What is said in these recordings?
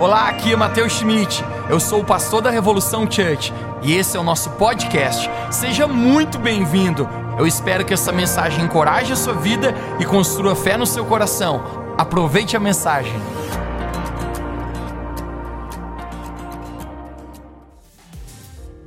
Olá, aqui é Matheus Schmidt. Eu sou o pastor da Revolução Church e esse é o nosso podcast. Seja muito bem-vindo. Eu espero que essa mensagem encoraje a sua vida e construa fé no seu coração. Aproveite a mensagem.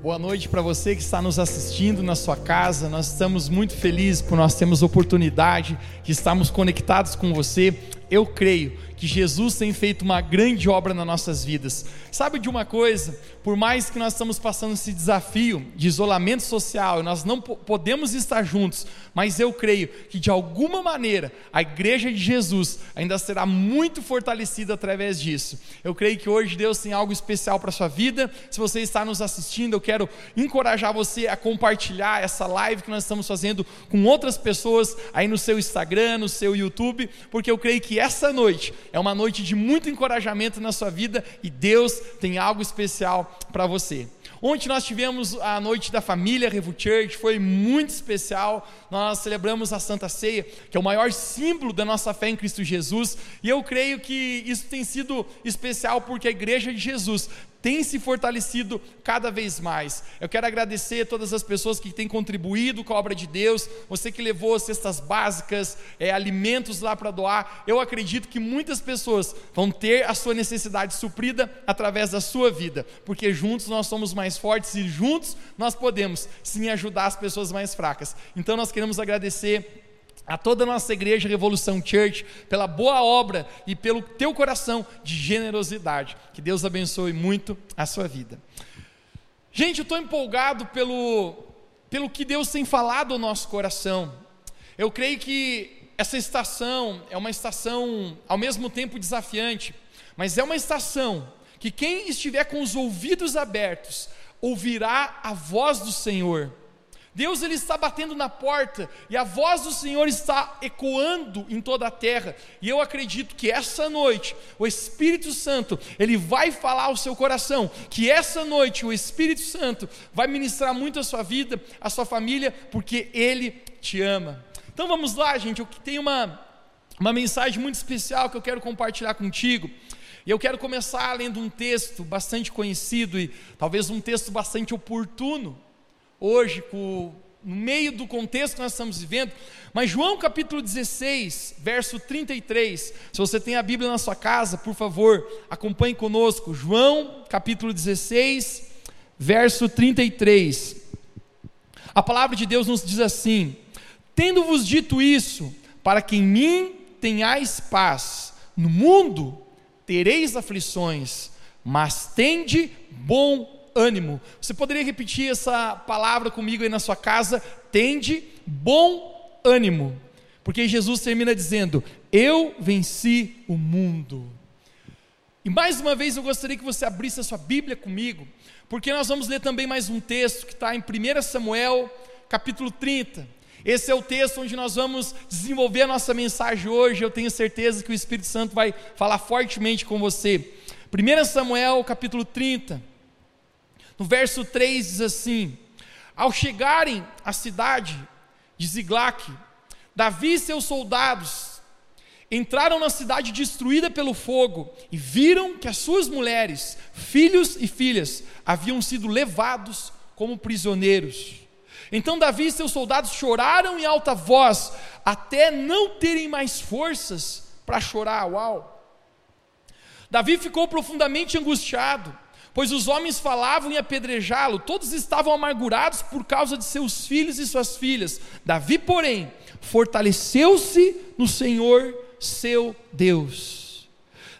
Boa noite para você que está nos assistindo na sua casa. Nós estamos muito felizes por nós termos oportunidade de estarmos conectados com você. Eu creio que Jesus tem feito uma grande obra nas nossas vidas. Sabe de uma coisa? Por mais que nós estamos passando esse desafio de isolamento social, nós não podemos estar juntos, mas eu creio que de alguma maneira a igreja de Jesus ainda será muito fortalecida através disso. Eu creio que hoje Deus tem algo especial para a sua vida. Se você está nos assistindo, eu quero encorajar você a compartilhar essa live que nós estamos fazendo com outras pessoas aí no seu Instagram, no seu YouTube, porque eu creio que essa noite é uma noite de muito encorajamento na sua vida e Deus tem algo especial para você. Ontem nós tivemos a noite da família Revo Church, foi muito especial. Nós celebramos a Santa Ceia, que é o maior símbolo da nossa fé em Cristo Jesus, e eu creio que isso tem sido especial porque a igreja de Jesus tem se fortalecido cada vez mais. Eu quero agradecer todas as pessoas que têm contribuído com a obra de Deus, você que levou cestas básicas, é, alimentos lá para doar. Eu acredito que muitas pessoas vão ter a sua necessidade suprida através da sua vida, porque juntos nós somos mais fortes e juntos nós podemos sim ajudar as pessoas mais fracas. Então nós queremos agradecer a toda a nossa igreja Revolução Church pela boa obra e pelo teu coração de generosidade. Que Deus abençoe muito a sua vida. Gente, eu estou empolgado pelo, pelo que Deus tem falado ao nosso coração. Eu creio que essa estação é uma estação ao mesmo tempo desafiante, mas é uma estação que quem estiver com os ouvidos abertos ouvirá a voz do Senhor Deus ele está batendo na porta e a voz do Senhor está ecoando em toda a terra. E eu acredito que essa noite o Espírito Santo, ele vai falar ao seu coração, que essa noite o Espírito Santo vai ministrar muito a sua vida, a sua família, porque ele te ama. Então vamos lá, gente, eu tenho uma uma mensagem muito especial que eu quero compartilhar contigo. E eu quero começar lendo um texto bastante conhecido e talvez um texto bastante oportuno hoje, no meio do contexto que nós estamos vivendo, mas João capítulo 16, verso 33. Se você tem a Bíblia na sua casa, por favor, acompanhe conosco. João capítulo 16, verso 33. A palavra de Deus nos diz assim: Tendo-vos dito isso, para que em mim tenhais paz, no mundo tereis aflições, mas tende bom ânimo. Você poderia repetir essa palavra comigo aí na sua casa? Tende bom ânimo. Porque Jesus termina dizendo: Eu venci o mundo. E mais uma vez eu gostaria que você abrisse a sua Bíblia comigo, porque nós vamos ler também mais um texto que está em 1 Samuel, capítulo 30. Esse é o texto onde nós vamos desenvolver a nossa mensagem hoje. Eu tenho certeza que o Espírito Santo vai falar fortemente com você. 1 Samuel, capítulo 30. No verso 3 diz assim: Ao chegarem à cidade de Ziglac, Davi e seus soldados entraram na cidade destruída pelo fogo e viram que as suas mulheres, filhos e filhas haviam sido levados como prisioneiros. Então Davi e seus soldados choraram em alta voz, até não terem mais forças para chorar. Uau! Davi ficou profundamente angustiado pois os homens falavam em apedrejá-lo, todos estavam amargurados por causa de seus filhos e suas filhas. Davi, porém, fortaleceu-se no Senhor seu Deus.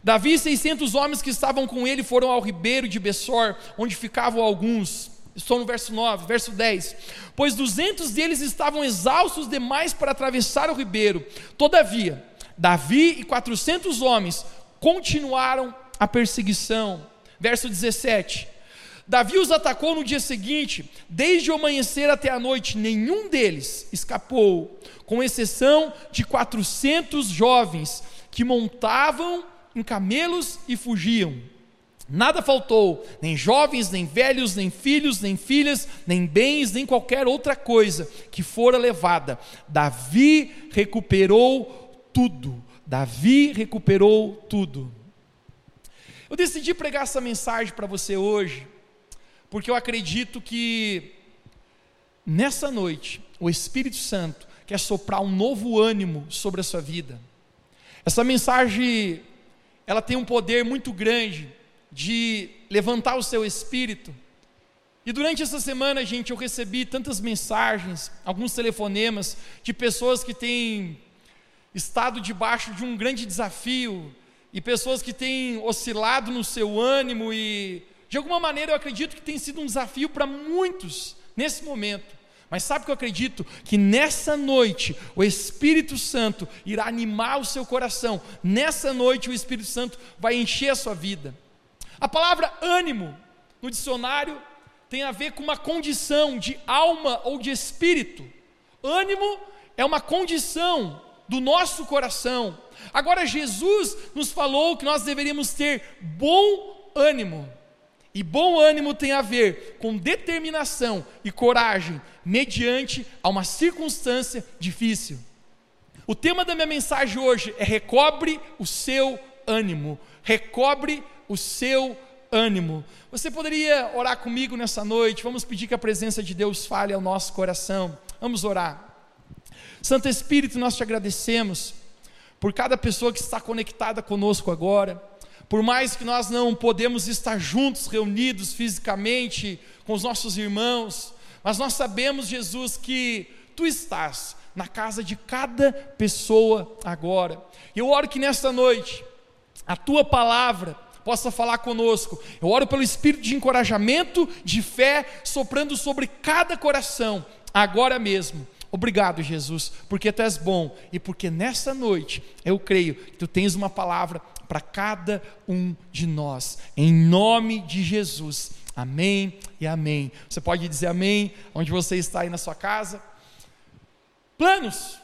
Davi e 600 homens que estavam com ele foram ao ribeiro de Bessor, onde ficavam alguns. Estou no verso 9, verso 10. Pois duzentos deles estavam exaustos demais para atravessar o ribeiro. Todavia, Davi e quatrocentos homens continuaram a perseguição verso 17. Davi os atacou no dia seguinte, desde o amanhecer até a noite, nenhum deles escapou, com exceção de 400 jovens que montavam em camelos e fugiam. Nada faltou, nem jovens, nem velhos, nem filhos, nem filhas, nem bens, nem qualquer outra coisa que fora levada. Davi recuperou tudo. Davi recuperou tudo. Eu decidi pregar essa mensagem para você hoje, porque eu acredito que nessa noite o Espírito Santo quer soprar um novo ânimo sobre a sua vida. Essa mensagem, ela tem um poder muito grande de levantar o seu espírito. E durante essa semana, gente, eu recebi tantas mensagens, alguns telefonemas de pessoas que têm estado debaixo de um grande desafio e pessoas que têm oscilado no seu ânimo e de alguma maneira eu acredito que tem sido um desafio para muitos nesse momento. Mas sabe o que eu acredito? Que nessa noite o Espírito Santo irá animar o seu coração. Nessa noite o Espírito Santo vai encher a sua vida. A palavra ânimo no dicionário tem a ver com uma condição de alma ou de espírito. Ânimo é uma condição do nosso coração. Agora Jesus nos falou que nós deveríamos ter bom ânimo. E bom ânimo tem a ver com determinação e coragem mediante a uma circunstância difícil. O tema da minha mensagem hoje é recobre o seu ânimo. Recobre o seu ânimo. Você poderia orar comigo nessa noite? Vamos pedir que a presença de Deus fale ao nosso coração. Vamos orar. Santo Espírito, nós te agradecemos por cada pessoa que está conectada conosco agora. Por mais que nós não podemos estar juntos, reunidos fisicamente com os nossos irmãos, mas nós sabemos, Jesus, que tu estás na casa de cada pessoa agora. Eu oro que nesta noite a tua palavra possa falar conosco. Eu oro pelo espírito de encorajamento, de fé, soprando sobre cada coração, agora mesmo. Obrigado, Jesus, porque tu és bom e porque nessa noite eu creio que tu tens uma palavra para cada um de nós, em nome de Jesus. Amém e amém. Você pode dizer amém onde você está aí na sua casa. Planos.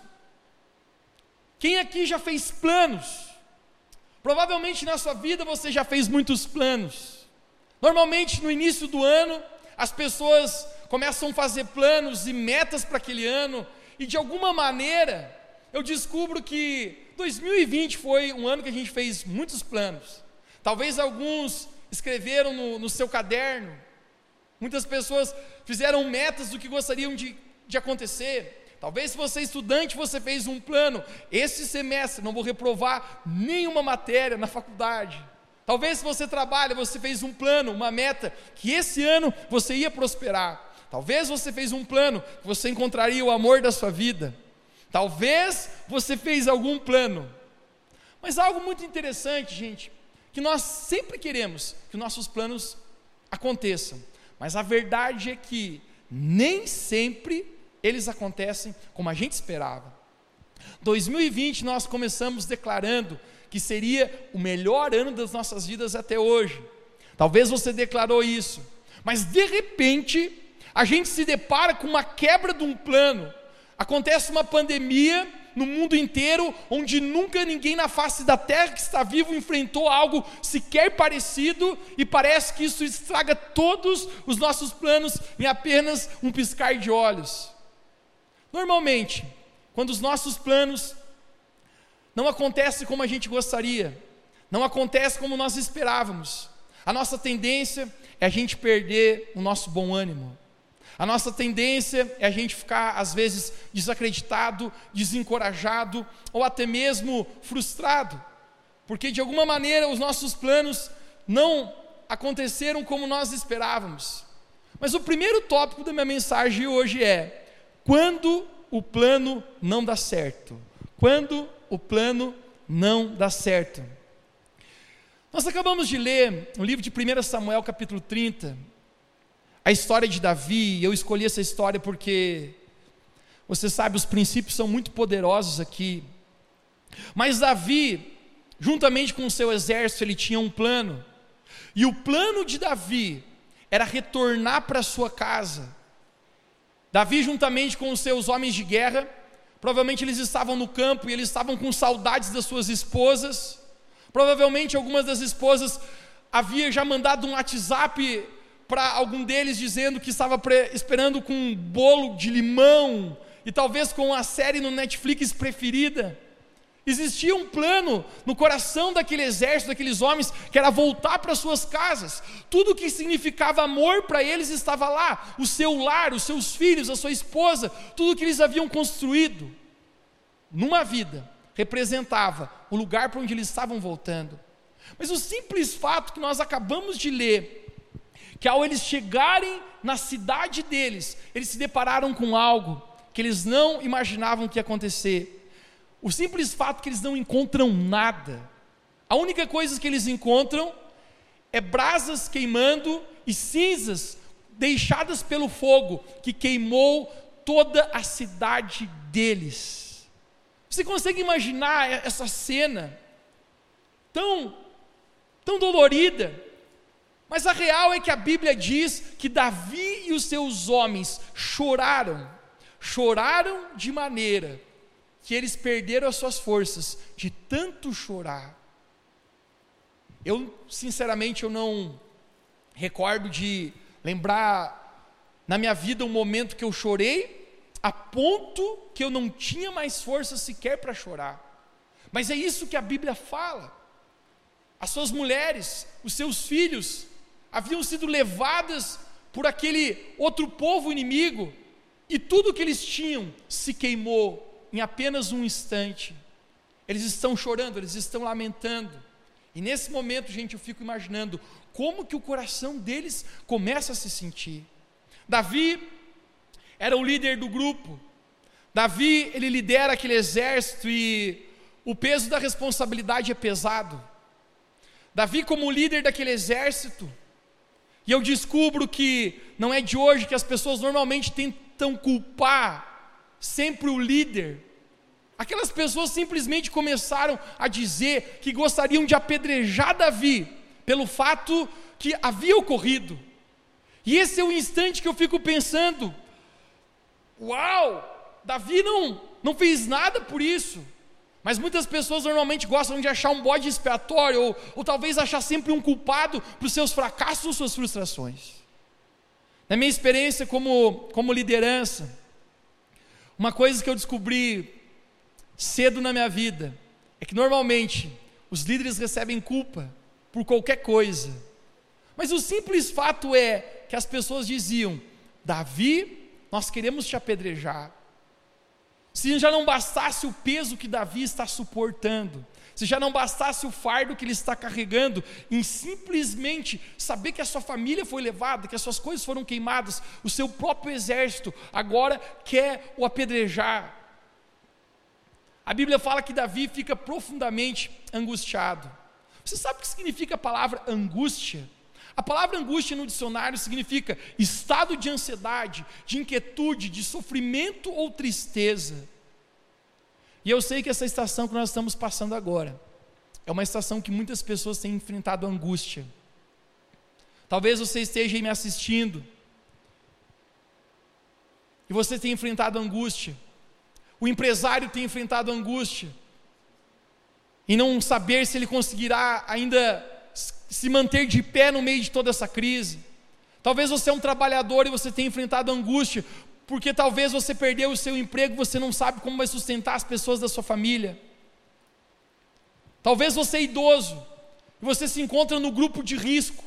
Quem aqui já fez planos? Provavelmente na sua vida você já fez muitos planos. Normalmente no início do ano, as pessoas começam a fazer planos e metas para aquele ano, e de alguma maneira eu descubro que 2020 foi um ano que a gente fez muitos planos. Talvez alguns escreveram no, no seu caderno, muitas pessoas fizeram metas do que gostariam de, de acontecer. Talvez se você é estudante, você fez um plano. Esse semestre não vou reprovar nenhuma matéria na faculdade. Talvez se você trabalha, você fez um plano, uma meta, que esse ano você ia prosperar. Talvez você fez um plano que você encontraria o amor da sua vida. Talvez você fez algum plano. Mas algo muito interessante, gente, que nós sempre queremos que nossos planos aconteçam. Mas a verdade é que nem sempre eles acontecem como a gente esperava. 2020 nós começamos declarando que seria o melhor ano das nossas vidas até hoje. Talvez você declarou isso, mas de repente a gente se depara com uma quebra de um plano Acontece uma pandemia no mundo inteiro, onde nunca ninguém na face da terra que está vivo enfrentou algo sequer parecido, e parece que isso estraga todos os nossos planos em apenas um piscar de olhos. Normalmente, quando os nossos planos não acontecem como a gente gostaria, não acontecem como nós esperávamos, a nossa tendência é a gente perder o nosso bom ânimo. A nossa tendência é a gente ficar, às vezes, desacreditado, desencorajado ou até mesmo frustrado, porque de alguma maneira os nossos planos não aconteceram como nós esperávamos. Mas o primeiro tópico da minha mensagem hoje é: quando o plano não dá certo. Quando o plano não dá certo. Nós acabamos de ler o livro de 1 Samuel, capítulo 30, a história de Davi, eu escolhi essa história porque você sabe, os princípios são muito poderosos aqui. Mas Davi, juntamente com o seu exército, ele tinha um plano. E o plano de Davi era retornar para sua casa. Davi, juntamente com os seus homens de guerra, provavelmente eles estavam no campo e eles estavam com saudades das suas esposas. Provavelmente algumas das esposas havia já mandado um WhatsApp para algum deles dizendo que estava esperando com um bolo de limão e talvez com a série no Netflix preferida. Existia um plano no coração daquele exército, daqueles homens, que era voltar para suas casas. Tudo que significava amor para eles estava lá: o seu lar, os seus filhos, a sua esposa, tudo que eles haviam construído numa vida representava o lugar para onde eles estavam voltando. Mas o simples fato que nós acabamos de ler, que ao eles chegarem na cidade deles, eles se depararam com algo que eles não imaginavam que ia acontecer. O simples fato que eles não encontram nada. A única coisa que eles encontram é brasas queimando e cinzas deixadas pelo fogo que queimou toda a cidade deles. Você consegue imaginar essa cena tão tão dolorida? Mas a real é que a Bíblia diz que Davi e os seus homens choraram, choraram de maneira que eles perderam as suas forças de tanto chorar. Eu, sinceramente, eu não recordo de lembrar na minha vida um momento que eu chorei a ponto que eu não tinha mais força sequer para chorar. Mas é isso que a Bíblia fala. As suas mulheres, os seus filhos, haviam sido levadas por aquele outro povo inimigo, e tudo que eles tinham se queimou, em apenas um instante. Eles estão chorando, eles estão lamentando. E nesse momento, gente, eu fico imaginando como que o coração deles começa a se sentir. Davi era o líder do grupo. Davi, ele lidera aquele exército e o peso da responsabilidade é pesado. Davi, como líder daquele exército, e eu descubro que não é de hoje que as pessoas normalmente tentam culpar sempre o líder. Aquelas pessoas simplesmente começaram a dizer que gostariam de apedrejar Davi pelo fato que havia ocorrido. E esse é o instante que eu fico pensando: uau, Davi não, não fez nada por isso. Mas muitas pessoas normalmente gostam de achar um bode expiatório, ou, ou talvez achar sempre um culpado para os seus fracassos suas frustrações. Na minha experiência como, como liderança, uma coisa que eu descobri cedo na minha vida é que normalmente os líderes recebem culpa por qualquer coisa. Mas o simples fato é que as pessoas diziam: Davi, nós queremos te apedrejar. Se já não bastasse o peso que Davi está suportando, se já não bastasse o fardo que ele está carregando, em simplesmente saber que a sua família foi levada, que as suas coisas foram queimadas, o seu próprio exército agora quer o apedrejar. A Bíblia fala que Davi fica profundamente angustiado. Você sabe o que significa a palavra angústia? A palavra angústia no dicionário significa estado de ansiedade, de inquietude, de sofrimento ou tristeza. E eu sei que essa estação que nós estamos passando agora é uma estação que muitas pessoas têm enfrentado angústia. Talvez você esteja aí me assistindo e você tenha enfrentado angústia. O empresário tem enfrentado angústia e não saber se ele conseguirá ainda se manter de pé no meio de toda essa crise. Talvez você é um trabalhador e você tenha enfrentado angústia porque talvez você perdeu o seu emprego, você não sabe como vai sustentar as pessoas da sua família. Talvez você é idoso e você se encontra no grupo de risco,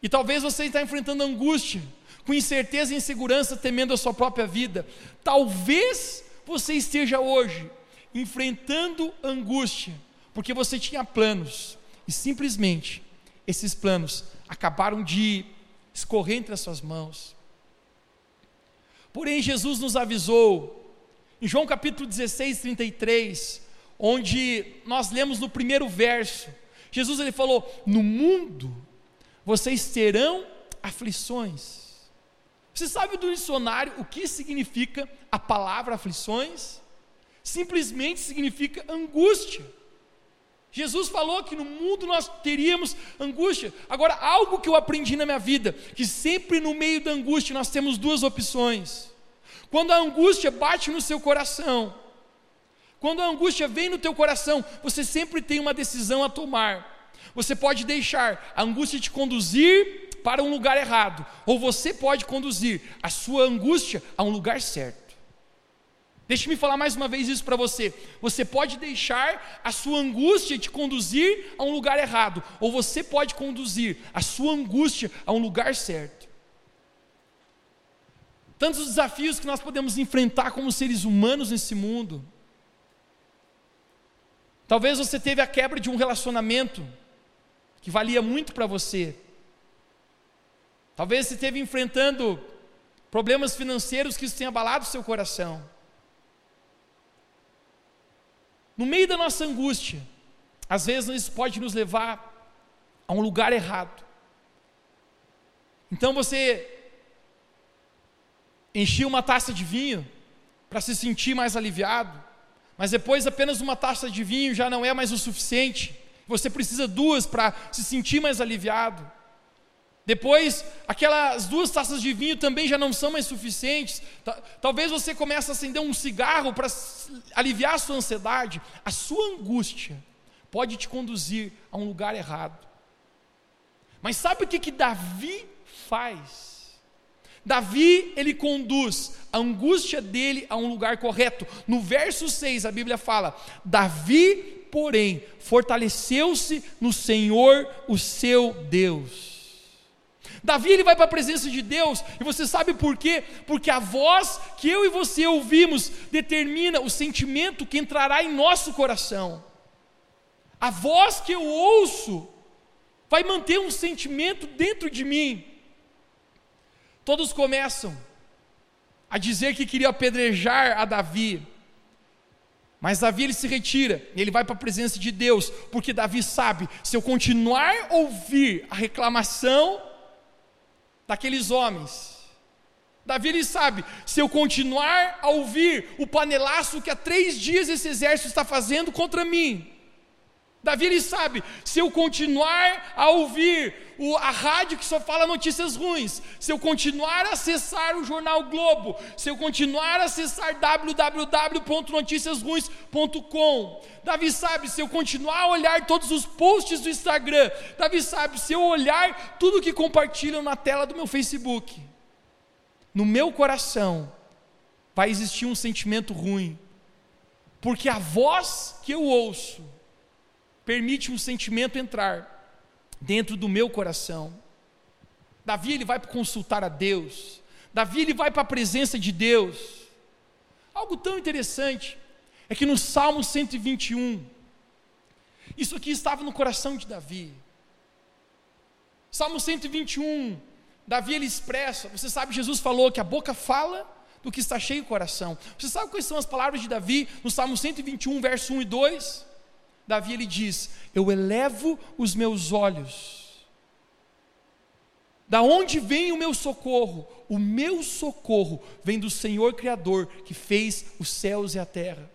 e talvez você está enfrentando angústia, com incerteza e insegurança, temendo a sua própria vida. Talvez você esteja hoje enfrentando angústia, porque você tinha planos e simplesmente esses planos acabaram de escorrer entre as suas mãos. Porém, Jesus nos avisou, em João capítulo 16, 33, onde nós lemos no primeiro verso, Jesus ele falou: No mundo vocês terão aflições. Você sabe do dicionário o que significa a palavra aflições? Simplesmente significa angústia. Jesus falou que no mundo nós teríamos angústia. Agora, algo que eu aprendi na minha vida, que sempre no meio da angústia nós temos duas opções. Quando a angústia bate no seu coração, quando a angústia vem no teu coração, você sempre tem uma decisão a tomar. Você pode deixar a angústia te conduzir para um lugar errado, ou você pode conduzir a sua angústia a um lugar certo. Deixe-me falar mais uma vez isso para você. Você pode deixar a sua angústia te conduzir a um lugar errado, ou você pode conduzir a sua angústia a um lugar certo. Tantos desafios que nós podemos enfrentar como seres humanos nesse mundo. Talvez você teve a quebra de um relacionamento que valia muito para você. Talvez você esteve enfrentando problemas financeiros que tenham abalado o seu coração. No meio da nossa angústia, às vezes isso pode nos levar a um lugar errado. Então você enchia uma taça de vinho para se sentir mais aliviado, mas depois apenas uma taça de vinho já não é mais o suficiente. Você precisa duas para se sentir mais aliviado. Depois, aquelas duas taças de vinho também já não são mais suficientes. Talvez você comece a acender um cigarro para aliviar a sua ansiedade. A sua angústia pode te conduzir a um lugar errado. Mas sabe o que, que Davi faz? Davi, ele conduz a angústia dele a um lugar correto. No verso 6, a Bíblia fala: Davi, porém, fortaleceu-se no Senhor, o seu Deus. Davi ele vai para a presença de Deus, e você sabe por quê? Porque a voz que eu e você ouvimos determina o sentimento que entrará em nosso coração. A voz que eu ouço vai manter um sentimento dentro de mim. Todos começam a dizer que queria apedrejar a Davi. Mas Davi ele se retira, ele vai para a presença de Deus, porque Davi sabe: se eu continuar a ouvir a reclamação daqueles homens. Davi ele sabe, se eu continuar a ouvir o panelaço que há três dias esse exército está fazendo contra mim, Davi ele sabe, se eu continuar a ouvir o, a rádio que só fala notícias ruins, se eu continuar a acessar o jornal Globo, se eu continuar a acessar www.noticiasruins.com, Davi sabe, se eu continuar a olhar todos os posts do Instagram, Davi sabe, se eu olhar tudo que compartilham na tela do meu Facebook, no meu coração vai existir um sentimento ruim, porque a voz que eu ouço permite um sentimento entrar dentro do meu coração. Davi ele vai consultar a Deus. Davi ele vai para a presença de Deus. Algo tão interessante é que no Salmo 121, isso aqui estava no coração de Davi. Salmo 121, Davi ele expressa, você sabe, Jesus falou que a boca fala do que está cheio o coração. Você sabe quais são as palavras de Davi no Salmo 121, verso 1 e 2? Davi ele diz: Eu elevo os meus olhos. Da onde vem o meu socorro? O meu socorro vem do Senhor Criador que fez os céus e a terra.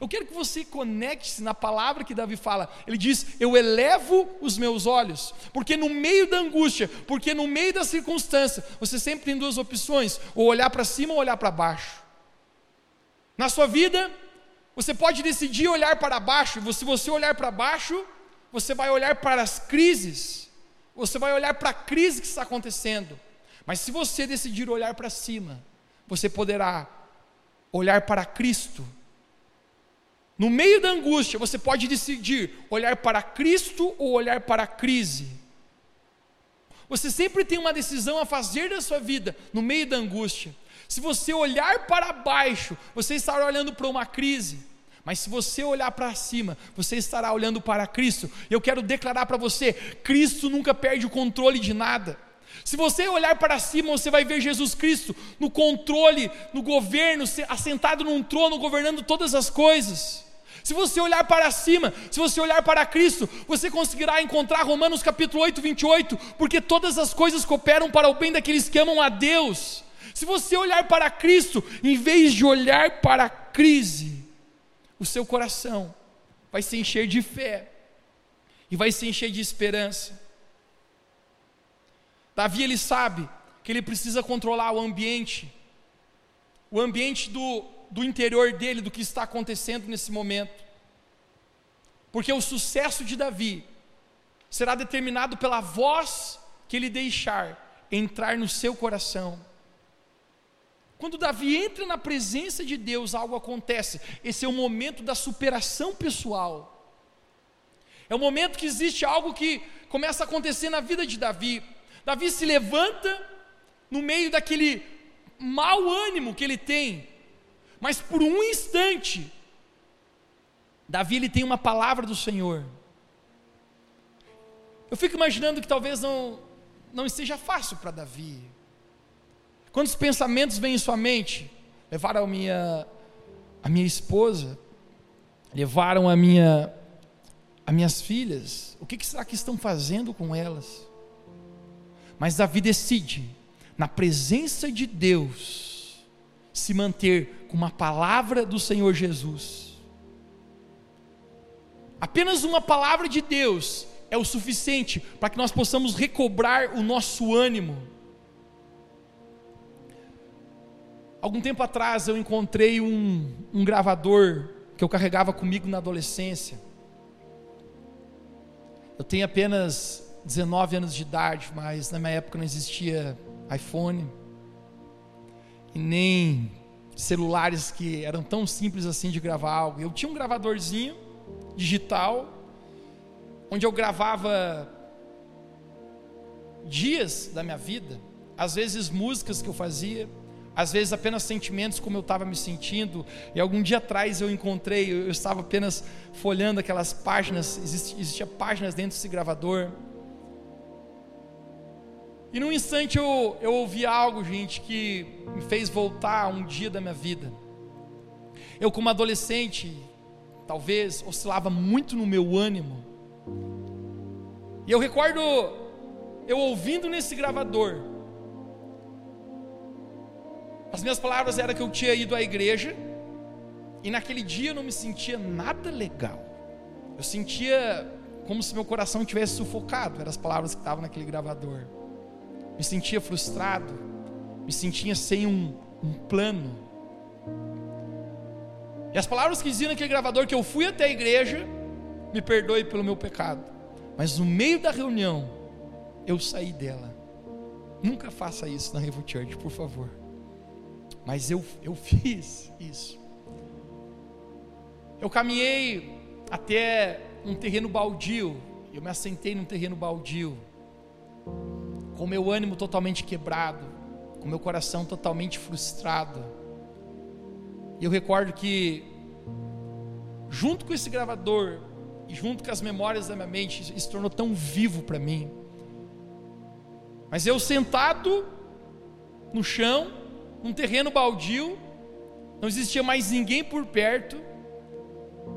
Eu quero que você conecte-se na palavra que Davi fala. Ele diz: Eu elevo os meus olhos, porque no meio da angústia, porque no meio da circunstância, você sempre tem duas opções: ou olhar para cima ou olhar para baixo. Na sua vida, você pode decidir olhar para baixo, se você olhar para baixo, você vai olhar para as crises, você vai olhar para a crise que está acontecendo. Mas se você decidir olhar para cima, você poderá olhar para Cristo. No meio da angústia, você pode decidir olhar para Cristo ou olhar para a crise. Você sempre tem uma decisão a fazer da sua vida no meio da angústia. Se você olhar para baixo, você estará olhando para uma crise. Mas se você olhar para cima, você estará olhando para Cristo. Eu quero declarar para você: Cristo nunca perde o controle de nada. Se você olhar para cima, você vai ver Jesus Cristo no controle, no governo, assentado num trono, governando todas as coisas. Se você olhar para cima, se você olhar para Cristo, você conseguirá encontrar Romanos capítulo 8, 28, porque todas as coisas cooperam para o bem daqueles que amam a Deus. Se você olhar para Cristo, em vez de olhar para a crise, o seu coração vai se encher de fé e vai se encher de esperança. Davi ele sabe que ele precisa controlar o ambiente, o ambiente do, do interior dele, do que está acontecendo nesse momento, porque o sucesso de Davi será determinado pela voz que ele deixar entrar no seu coração. Quando Davi entra na presença de Deus, algo acontece. Esse é o momento da superação pessoal. É o momento que existe algo que começa a acontecer na vida de Davi. Davi se levanta no meio daquele mau ânimo que ele tem, mas por um instante, Davi ele tem uma palavra do Senhor. Eu fico imaginando que talvez não, não esteja fácil para Davi. Quantos pensamentos vêm em sua mente? Levaram a minha, a minha esposa, levaram a minha, as minhas filhas. O que, que será que estão fazendo com elas? Mas Davi decide, na presença de Deus, se manter com uma palavra do Senhor Jesus. Apenas uma palavra de Deus é o suficiente para que nós possamos recobrar o nosso ânimo. Algum tempo atrás eu encontrei um, um gravador que eu carregava comigo na adolescência. Eu tenho apenas 19 anos de idade, mas na minha época não existia iPhone e nem celulares que eram tão simples assim de gravar algo. Eu tinha um gravadorzinho digital onde eu gravava dias da minha vida, às vezes músicas que eu fazia, às vezes apenas sentimentos como eu estava me sentindo. E algum dia atrás eu encontrei, eu estava apenas folhando aquelas páginas, existia, páginas dentro desse gravador. E num instante eu, eu ouvi algo, gente, que me fez voltar a um dia da minha vida. Eu, como adolescente, talvez oscilava muito no meu ânimo. E eu recordo eu ouvindo nesse gravador. As minhas palavras eram que eu tinha ido à igreja e naquele dia eu não me sentia nada legal. Eu sentia como se meu coração tivesse sufocado, eram as palavras que estavam naquele gravador me sentia frustrado, me sentia sem um, um plano. E as palavras que diziam naquele gravador que eu fui até a igreja, me perdoe pelo meu pecado. Mas no meio da reunião, eu saí dela. Nunca faça isso na Revo Church, por favor. Mas eu, eu fiz isso. Eu caminhei até um terreno baldio. Eu me assentei num terreno baldio com meu ânimo totalmente quebrado, com meu coração totalmente frustrado. E eu recordo que, junto com esse gravador, e junto com as memórias da minha mente, isso se tornou tão vivo para mim. Mas eu sentado no chão, num terreno baldio, não existia mais ninguém por perto,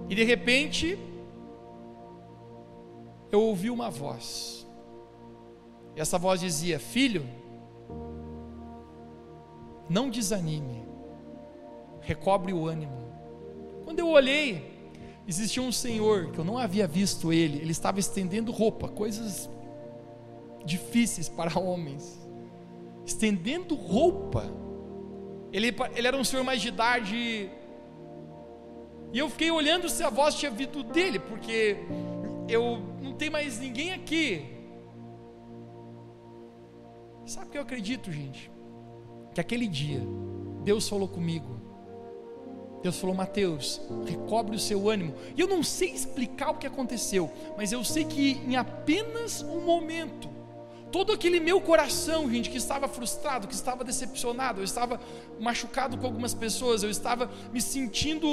e de repente, eu ouvi uma voz. E essa voz dizia: Filho, não desanime, recobre o ânimo. Quando eu olhei, existia um senhor que eu não havia visto ele, ele estava estendendo roupa, coisas difíceis para homens, estendendo roupa. Ele, ele era um senhor mais de idade, e eu fiquei olhando se a voz tinha vindo dele, porque eu não tem mais ninguém aqui Sabe o que eu acredito, gente? Que aquele dia, Deus falou comigo. Deus falou, Mateus, recobre o seu ânimo. E eu não sei explicar o que aconteceu, mas eu sei que em apenas um momento, todo aquele meu coração, gente, que estava frustrado, que estava decepcionado, eu estava machucado com algumas pessoas, eu estava me sentindo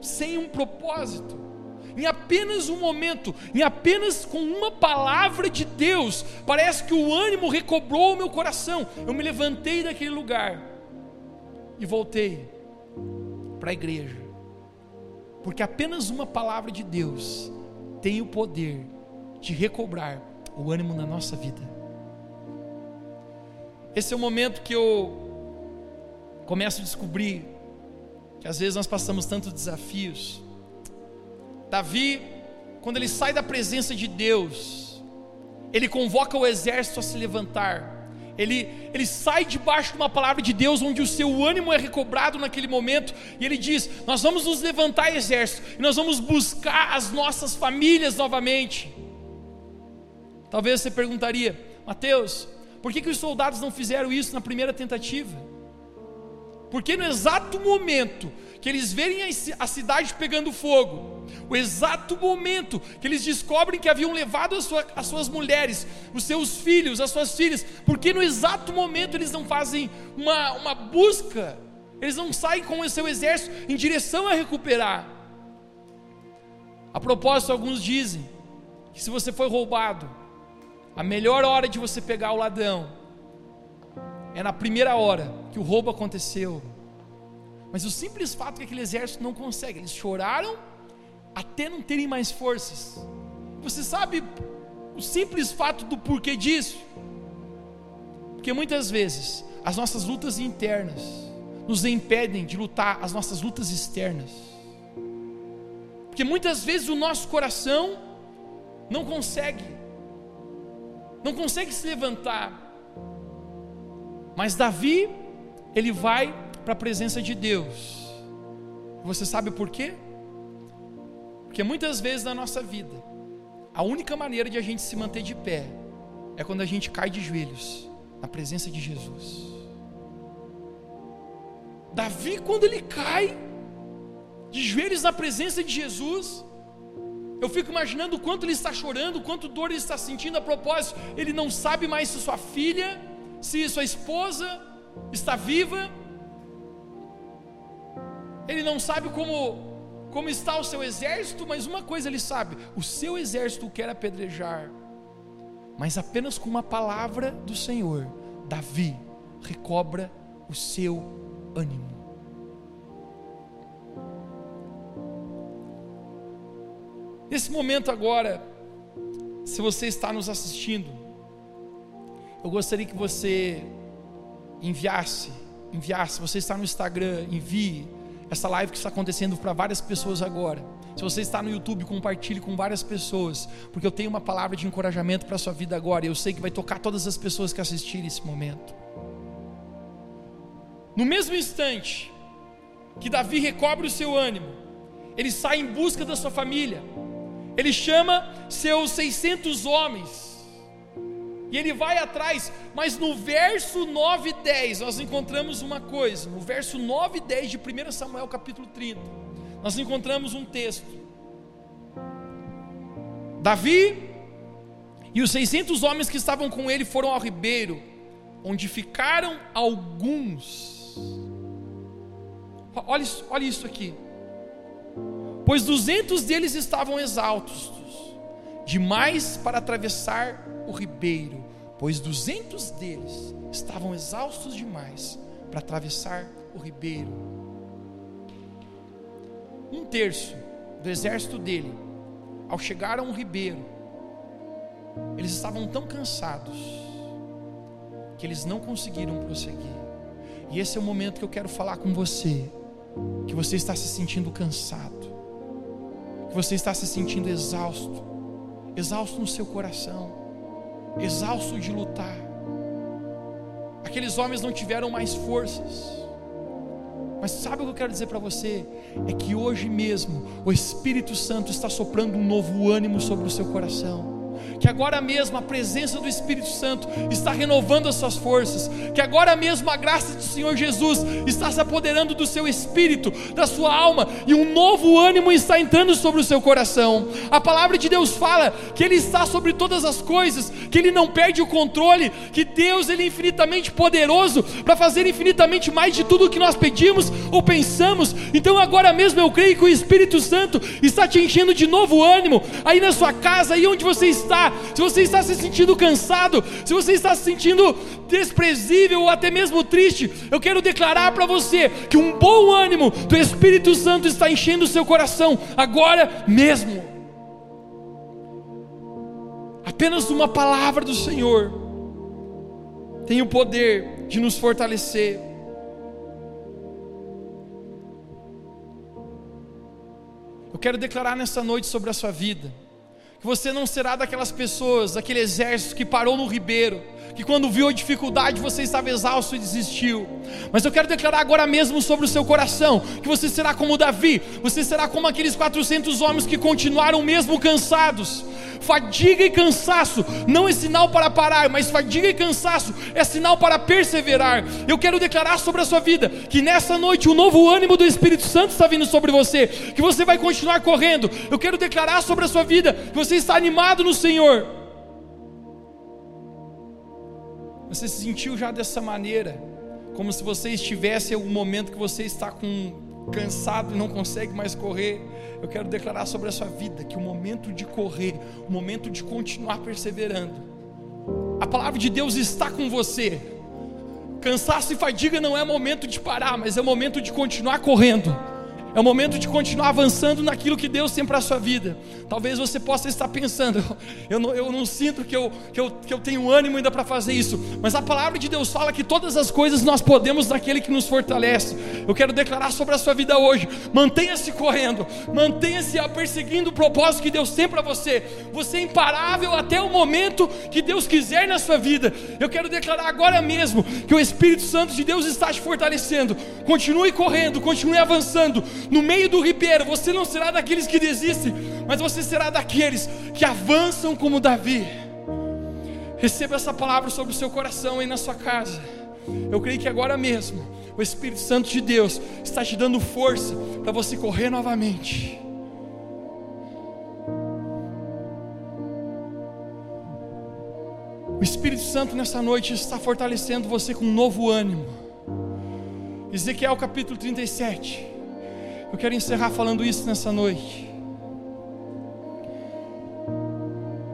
sem um propósito em apenas um momento, em apenas com uma palavra de Deus, parece que o ânimo recobrou o meu coração. Eu me levantei daquele lugar e voltei para a igreja, porque apenas uma palavra de Deus tem o poder de recobrar o ânimo na nossa vida. Esse é o momento que eu começo a descobrir que às vezes nós passamos tantos desafios Davi, quando ele sai da presença de Deus, ele convoca o exército a se levantar. Ele, ele sai debaixo de uma palavra de Deus, onde o seu ânimo é recobrado naquele momento, e ele diz: Nós vamos nos levantar, exército, e nós vamos buscar as nossas famílias novamente. Talvez você perguntaria, Mateus, por que, que os soldados não fizeram isso na primeira tentativa? Porque no exato momento que eles verem a cidade pegando fogo, o exato momento que eles descobrem que haviam levado as, sua, as suas mulheres, os seus filhos, as suas filhas, porque no exato momento eles não fazem uma, uma busca, eles não saem com o seu exército em direção a recuperar. A propósito, alguns dizem que se você foi roubado, a melhor hora de você pegar o ladrão é na primeira hora que o roubo aconteceu mas o simples fato que aquele exército não consegue, eles choraram até não terem mais forças. Você sabe o simples fato do porquê disso? Porque muitas vezes as nossas lutas internas nos impedem de lutar as nossas lutas externas. Porque muitas vezes o nosso coração não consegue, não consegue se levantar. Mas Davi, ele vai para a presença de Deus. Você sabe por quê? Porque muitas vezes na nossa vida, a única maneira de a gente se manter de pé é quando a gente cai de joelhos na presença de Jesus. Davi, quando ele cai de joelhos na presença de Jesus, eu fico imaginando o quanto ele está chorando, quanto dor ele está sentindo a propósito. Ele não sabe mais se sua filha, se sua esposa está viva, ele não sabe como como está o seu exército, mas uma coisa ele sabe: o seu exército quer apedrejar. Mas apenas com uma palavra do Senhor, Davi recobra o seu ânimo. Nesse momento agora, se você está nos assistindo, eu gostaria que você enviasse, enviasse, você está no Instagram, envie essa live que está acontecendo para várias pessoas agora. Se você está no YouTube, compartilhe com várias pessoas, porque eu tenho uma palavra de encorajamento para a sua vida agora, e eu sei que vai tocar todas as pessoas que assistirem esse momento. No mesmo instante que Davi recobre o seu ânimo, ele sai em busca da sua família, ele chama seus 600 homens, e ele vai atrás, mas no verso 9 e 10 nós encontramos uma coisa, no verso 9 e 10 de 1 Samuel capítulo 30, nós encontramos um texto. Davi e os 600 homens que estavam com ele foram ao ribeiro, onde ficaram alguns. Olha olha isso aqui. Pois 200 deles estavam exaustos, demais para atravessar o ribeiro pois duzentos deles estavam exaustos demais para atravessar o ribeiro. Um terço do exército dele, ao chegar a um ribeiro, eles estavam tão cansados que eles não conseguiram prosseguir. E esse é o momento que eu quero falar com você, que você está se sentindo cansado, que você está se sentindo exausto, exausto no seu coração exausto de lutar. Aqueles homens não tiveram mais forças. Mas sabe o que eu quero dizer para você? É que hoje mesmo o Espírito Santo está soprando um novo ânimo sobre o seu coração que agora mesmo a presença do Espírito Santo está renovando as suas forças, que agora mesmo a graça do Senhor Jesus está se apoderando do seu espírito, da sua alma, e um novo ânimo está entrando sobre o seu coração. A palavra de Deus fala que Ele está sobre todas as coisas, que Ele não perde o controle, que Deus Ele é infinitamente poderoso para fazer infinitamente mais de tudo o que nós pedimos ou pensamos. Então agora mesmo eu creio que o Espírito Santo está te enchendo de novo ânimo aí na sua casa, aí onde você está, se você está se sentindo cansado, se você está se sentindo desprezível ou até mesmo triste, eu quero declarar para você que um bom ânimo do Espírito Santo está enchendo o seu coração agora mesmo. Apenas uma palavra do Senhor tem o poder de nos fortalecer. Eu quero declarar nessa noite sobre a sua vida você não será daquelas pessoas, daquele exército que parou no ribeiro, que quando viu a dificuldade você estava exausto e desistiu. Mas eu quero declarar agora mesmo sobre o seu coração que você será como Davi, você será como aqueles 400 homens que continuaram mesmo cansados. Fadiga e cansaço não é sinal para parar, mas fadiga e cansaço é sinal para perseverar. Eu quero declarar sobre a sua vida que nessa noite o novo ânimo do Espírito Santo está vindo sobre você, que você vai continuar correndo. Eu quero declarar sobre a sua vida que você está animado no Senhor. Você se sentiu já dessa maneira, como se você estivesse em algum momento que você está com cansado e não consegue mais correr eu quero declarar sobre a sua vida que o momento de correr, o momento de continuar perseverando, a palavra de Deus está com você. Cansaço e fadiga não é momento de parar, mas é momento de continuar correndo. É o momento de continuar avançando naquilo que Deus tem para a sua vida. Talvez você possa estar pensando, eu não, eu não sinto que eu, que, eu, que eu tenho ânimo ainda para fazer isso, mas a palavra de Deus fala que todas as coisas nós podemos naquele que nos fortalece. Eu quero declarar sobre a sua vida hoje: mantenha-se correndo, mantenha-se perseguindo o propósito que Deus tem para você. Você é imparável até o momento que Deus quiser na sua vida. Eu quero declarar agora mesmo que o Espírito Santo de Deus está te fortalecendo. Continue correndo, continue avançando no meio do ribeiro, você não será daqueles que desistem, mas você será daqueles que avançam como Davi. Receba essa palavra sobre o seu coração aí na sua casa. Eu creio que agora mesmo o Espírito Santo de Deus está te dando força para você correr novamente. O Espírito Santo nessa noite está fortalecendo você com um novo ânimo. Ezequiel capítulo 37. Eu quero encerrar falando isso nessa noite.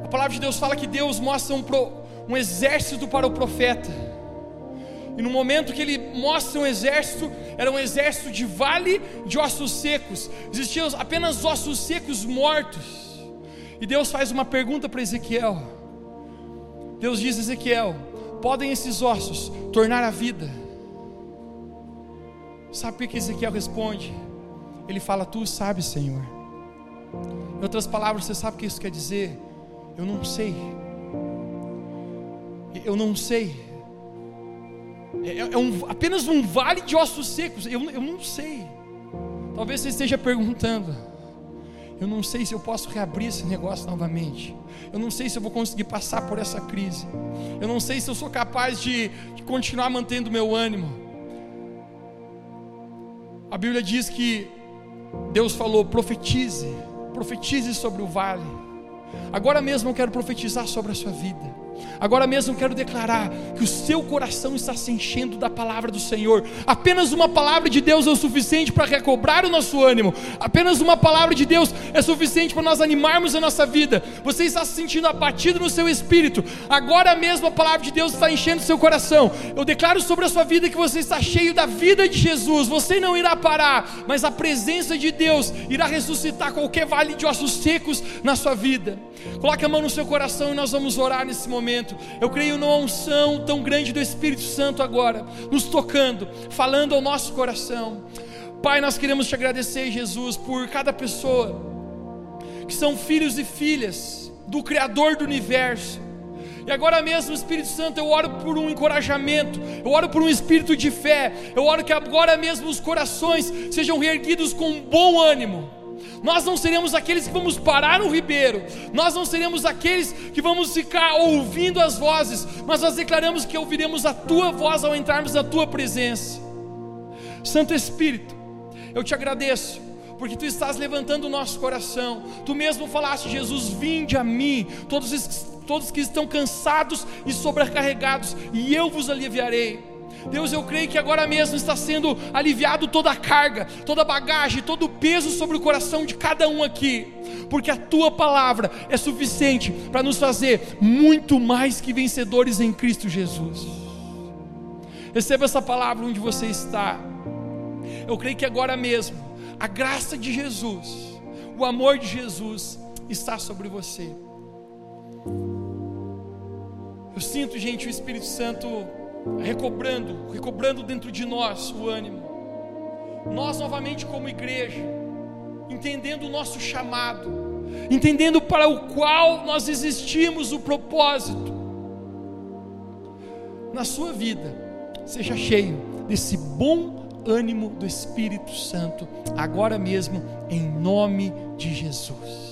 A palavra de Deus fala que Deus mostra um, pro, um exército para o profeta. E no momento que ele mostra um exército, era um exército de vale de ossos secos. Existiam apenas ossos secos mortos. E Deus faz uma pergunta para Ezequiel. Deus diz a Ezequiel: Podem esses ossos tornar a vida? Sabe o que Ezequiel responde? Ele fala: Tu sabes, Senhor. Em outras palavras, você sabe o que isso quer dizer? Eu não sei. Eu não sei. É, é um, apenas um vale de ossos secos. Eu, eu não sei. Talvez você esteja perguntando. Eu não sei se eu posso reabrir esse negócio novamente. Eu não sei se eu vou conseguir passar por essa crise. Eu não sei se eu sou capaz de, de continuar mantendo meu ânimo. A Bíblia diz que Deus falou: profetize, profetize sobre o vale. Agora mesmo eu quero profetizar sobre a sua vida. Agora mesmo quero declarar que o seu coração está se enchendo da palavra do Senhor. Apenas uma palavra de Deus é o suficiente para recobrar o nosso ânimo. Apenas uma palavra de Deus é suficiente para nós animarmos a nossa vida. Você está se sentindo abatido no seu espírito. Agora mesmo a palavra de Deus está enchendo seu coração. Eu declaro sobre a sua vida que você está cheio da vida de Jesus. Você não irá parar, mas a presença de Deus irá ressuscitar qualquer vale de ossos secos na sua vida. Coloque a mão no seu coração e nós vamos orar nesse momento Eu creio numa unção tão grande do Espírito Santo agora, nos tocando, falando ao nosso coração. Pai, nós queremos te agradecer, Jesus, por cada pessoa que são filhos e filhas do Criador do universo. E agora mesmo, Espírito Santo, eu oro por um encorajamento, eu oro por um espírito de fé, eu oro que agora mesmo os corações sejam reerguidos com bom ânimo nós não seremos aqueles que vamos parar no ribeiro, nós não seremos aqueles que vamos ficar ouvindo as vozes, mas nós declaramos que ouviremos a tua voz ao entrarmos na tua presença. Santo Espírito, eu te agradeço porque tu estás levantando o nosso coração. Tu mesmo falaste, Jesus, vinde a mim, todos, todos que estão cansados e sobrecarregados, e eu vos aliviarei. Deus, eu creio que agora mesmo está sendo aliviado toda a carga, toda a bagagem, todo o peso sobre o coração de cada um aqui, porque a tua palavra é suficiente para nos fazer muito mais que vencedores em Cristo Jesus. Receba essa palavra onde você está. Eu creio que agora mesmo a graça de Jesus, o amor de Jesus está sobre você. Eu sinto, gente, o Espírito Santo recobrando, recobrando dentro de nós o ânimo. Nós novamente como igreja, entendendo o nosso chamado, entendendo para o qual nós existimos o propósito. na sua vida, seja cheio desse bom ânimo do Espírito Santo, agora mesmo, em nome de Jesus.